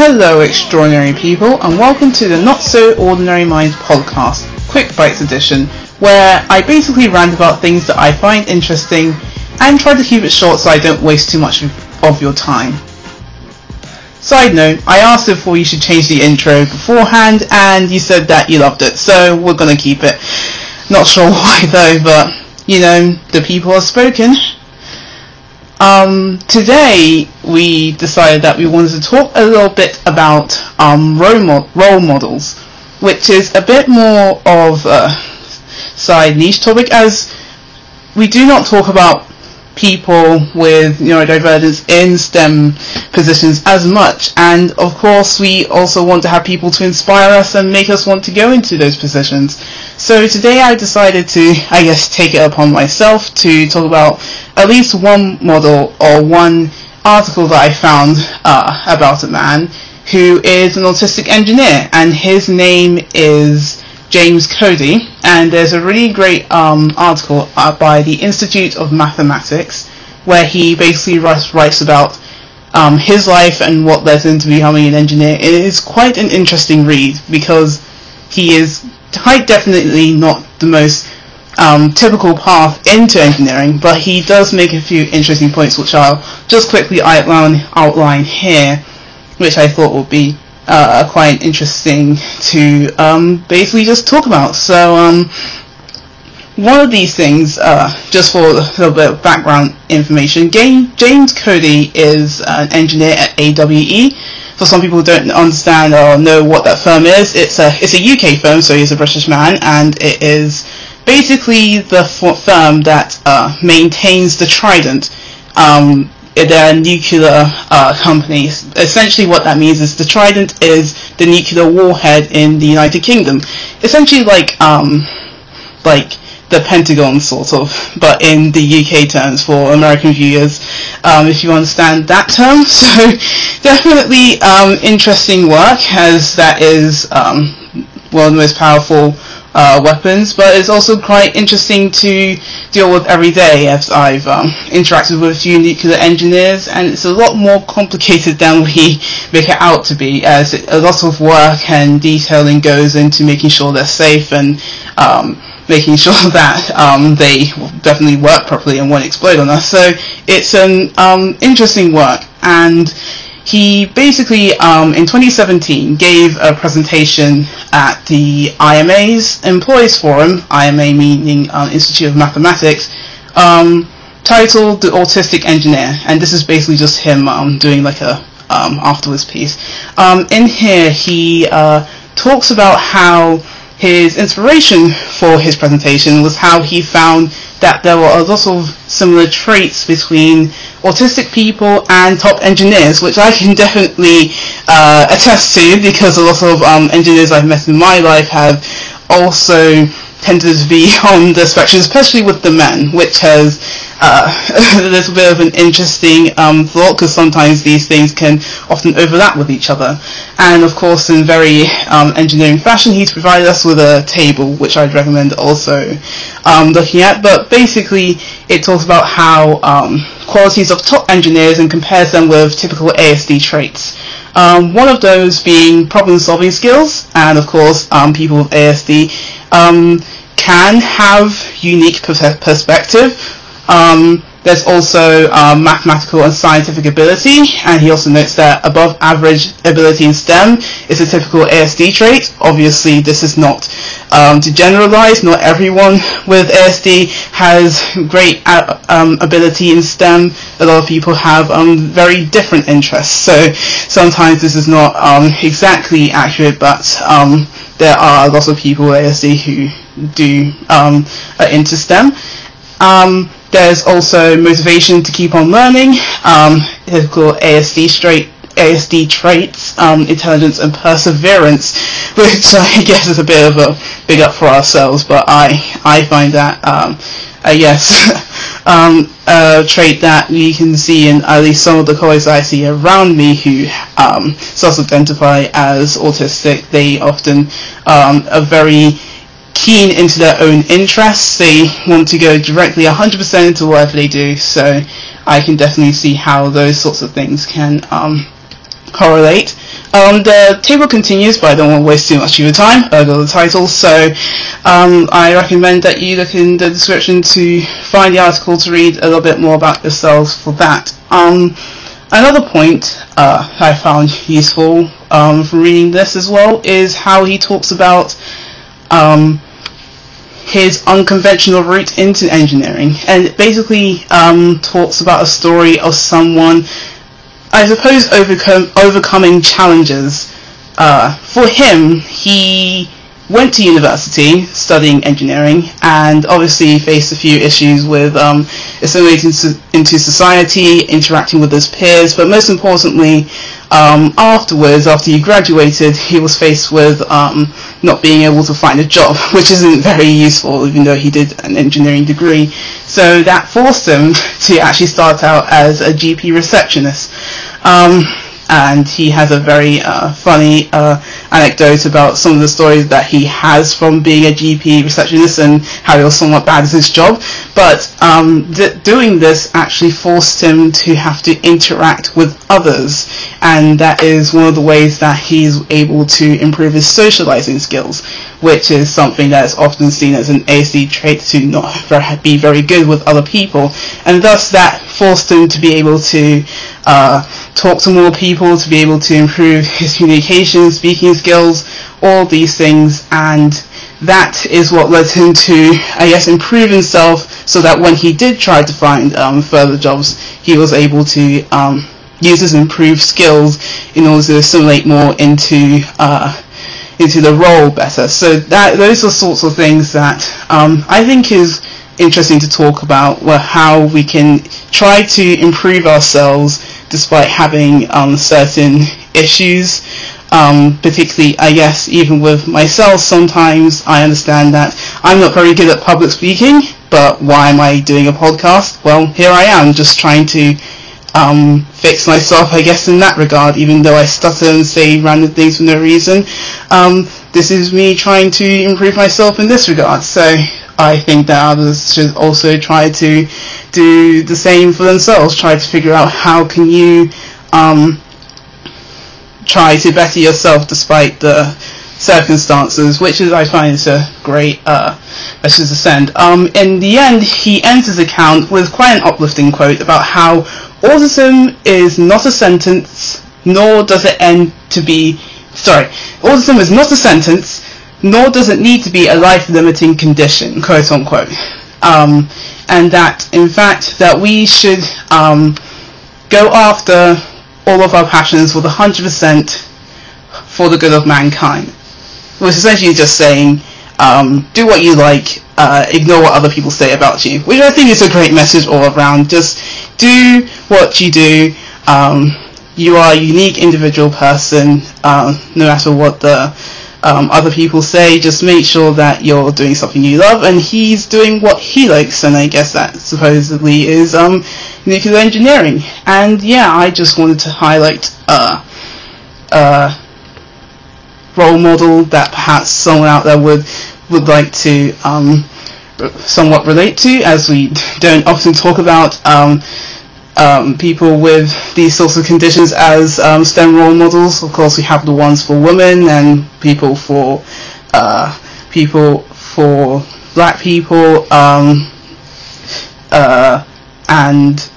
Hello, extraordinary people, and welcome to the Not So Ordinary Minds podcast, Quick Bites edition, where I basically rant about things that I find interesting and try to keep it short so I don't waste too much of your time. Side note, I asked if you should change the intro beforehand, and you said that you loved it, so we're gonna keep it. Not sure why though, but you know, the people have spoken. Um, today we decided that we wanted to talk a little bit about um, role, mo- role models, which is a bit more of a side niche topic as we do not talk about people with neurodivergence in STEM positions as much. And of course, we also want to have people to inspire us and make us want to go into those positions. So today I decided to, I guess, take it upon myself to talk about at least one model or one article that I found uh, about a man who is an autistic engineer, and his name is James Cody, and there's a really great um, article uh, by the Institute of Mathematics where he basically writes, writes about um, his life and what led him to becoming an engineer. It is quite an interesting read because he is quite definitely not the most um, typical path into engineering, but he does make a few interesting points which I'll just quickly outline, outline here, which I thought would be uh, quite interesting to um, basically just talk about. So, um, one of these things, uh, just for a little bit of background information, James Cody is an engineer at AWE. For some people who don't understand or know what that firm is, it's a it's a UK firm, so he's a British man, and it is basically the firm that uh, maintains the Trident. Um, they're nuclear uh, companies. Essentially, what that means is the Trident is the nuclear warhead in the United Kingdom. Essentially, like um, like the Pentagon, sort of, but in the UK terms for American viewers, um, if you understand that term. So, definitely um, interesting work, as that is um, one of the most powerful uh, weapons, but it's also quite interesting to deal with every day as I've um, interacted with a few nuclear engineers and it's a lot more complicated than we make it out to be as it, a lot of work and detailing goes into making sure they're safe and um, making sure that um, they definitely work properly and won't explode on us. So it's an um, interesting work and he basically um, in 2017 gave a presentation at the IMA's Employees Forum, IMA meaning um, Institute of Mathematics, um, titled "The Autistic Engineer," and this is basically just him um, doing like a um, afterwards piece. In here, he uh, talks about how his inspiration for his presentation was how he found that there were a lot of similar traits between autistic people and top engineers, which I can definitely uh, attest to because a lot of um, engineers I've met in my life have also tended to be on the spectrum, especially with the men, which has uh, a little bit of an interesting um, thought because sometimes these things can often overlap with each other. And of course, in very um, engineering fashion, he's provided us with a table, which I'd recommend also um, looking at. But basically, it talks about how um, qualities of top engineers and compares them with typical ASD traits. Um, one of those being problem-solving skills, and of course, um, people with ASD can have unique perspective um, there's also um, mathematical and scientific ability, and he also notes that above average ability in STEM is a typical ASD trait. Obviously, this is not um, to generalize. Not everyone with ASD has great uh, um, ability in STEM. A lot of people have um, very different interests, so sometimes this is not um, exactly accurate, but um, there are lots of people with ASD who do are into STEM. Um, there's also motivation to keep on learning, um, typical ASD straight ASD traits, um, intelligence and perseverance, which I guess is a bit of a big up for ourselves, but I I find that um, I guess um, a trait that we can see in at least some of the colleagues I see around me who um, self-identify as autistic. They often um, are very keen into their own interests. They want to go directly 100% into whatever they do. So I can definitely see how those sorts of things can um, correlate. Um, the table continues, but I don't want to waste too much of your time. I the title, so um, I recommend that you look in the description to find the article to read a little bit more about yourselves for that. Um, another point uh, I found useful um, from reading this as well is how he talks about um, his unconventional route into engineering, and basically um, talks about a story of someone I suppose overcome, overcoming challenges. Uh, for him, he went to university studying engineering and obviously faced a few issues with um, assimilating into society, interacting with his peers, but most importantly, um, afterwards, after he graduated, he was faced with um, not being able to find a job, which isn't very useful, even though he did an engineering degree. So that forced him to actually start out as a GP receptionist. Um, and he has a very uh, funny uh, anecdote about some of the stories that he has from being a GP receptionist and how he was somewhat bad at his job. But um, th- doing this actually forced him to have to interact with others, and that is one of the ways that he's able to improve his socializing skills, which is something that is often seen as an ASD trait to not be very good with other people, and thus that forced him to be able to uh, talk to more people, to be able to improve his communication, speaking skills, all these things, and that is what led him to, I guess, improve himself so that when he did try to find um, further jobs, he was able to um, use his improved skills in order to assimilate more into uh, into the role better. So that those are sorts of things that um, I think is interesting to talk about, where how we can try to improve ourselves despite having um, certain issues. Um, particularly, I guess, even with myself, sometimes I understand that I'm not very good at public speaking, but why am I doing a podcast? Well, here I am, just trying to um, fix myself, I guess, in that regard, even though I stutter and say random things for no reason. Um, this is me trying to improve myself in this regard, so I think that others should also try to do the same for themselves. Try to figure out how can you um, try to better yourself despite the circumstances, which is I find is a great uh, message to send. Um, in the end, he ends his account with quite an uplifting quote about how autism is not a sentence, nor does it end to be. Sorry, autism is not a sentence, nor does it need to be a life-limiting condition, quote unquote. Um, and that in fact that we should um, go after all of our passions with 100% for the good of mankind. Which essentially is essentially just saying, um, do what you like, uh, ignore what other people say about you. Which I think is a great message all around. Just do what you do. Um, you are a unique individual person, uh, no matter what the um, other people say, just make sure that you're doing something you love, and he's doing what he likes, and I guess that supposedly is um, nuclear engineering. And yeah, I just wanted to highlight a role model that perhaps someone out there would would like to um, somewhat relate to, as we don't often talk about. Um, people with these sorts of conditions as um, STEM role models. Of course, we have the ones for women and people for uh, people for black people um, uh, and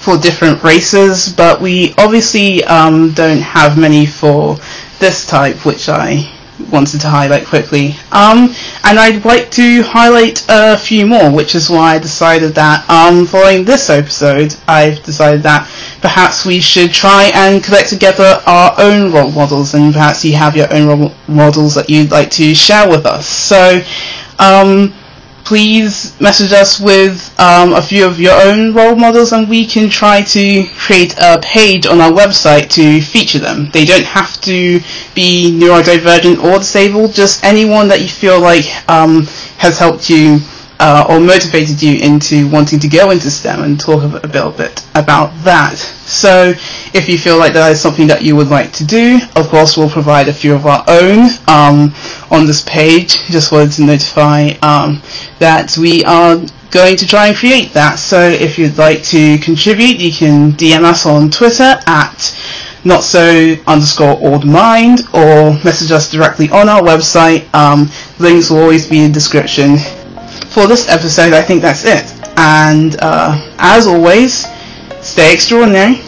for different races, but we obviously um, don't have many for this type, which I wanted to highlight quickly. Um, and I'd like to highlight a few more, which is why I decided that um, following this episode, I've decided that perhaps we should try and collect together our own role models, and perhaps you have your own role models that you'd like to share with us. So, um, please message us with um, a few of your own role models and we can try to create a page on our website to feature them. They don't have to be neurodivergent or disabled, just anyone that you feel like um, has helped you uh, or motivated you into wanting to go into STEM and talk a, a little bit about that. So if you feel like that is something that you would like to do, of course we'll provide a few of our own um, on this page. Just wanted to notify um, that we are going to try and create that. So if you'd like to contribute, you can DM us on Twitter at not so underscore ord mind or message us directly on our website. Um, links will always be in the description. For this episode, I think that's it. And uh, as always, stay extraordinary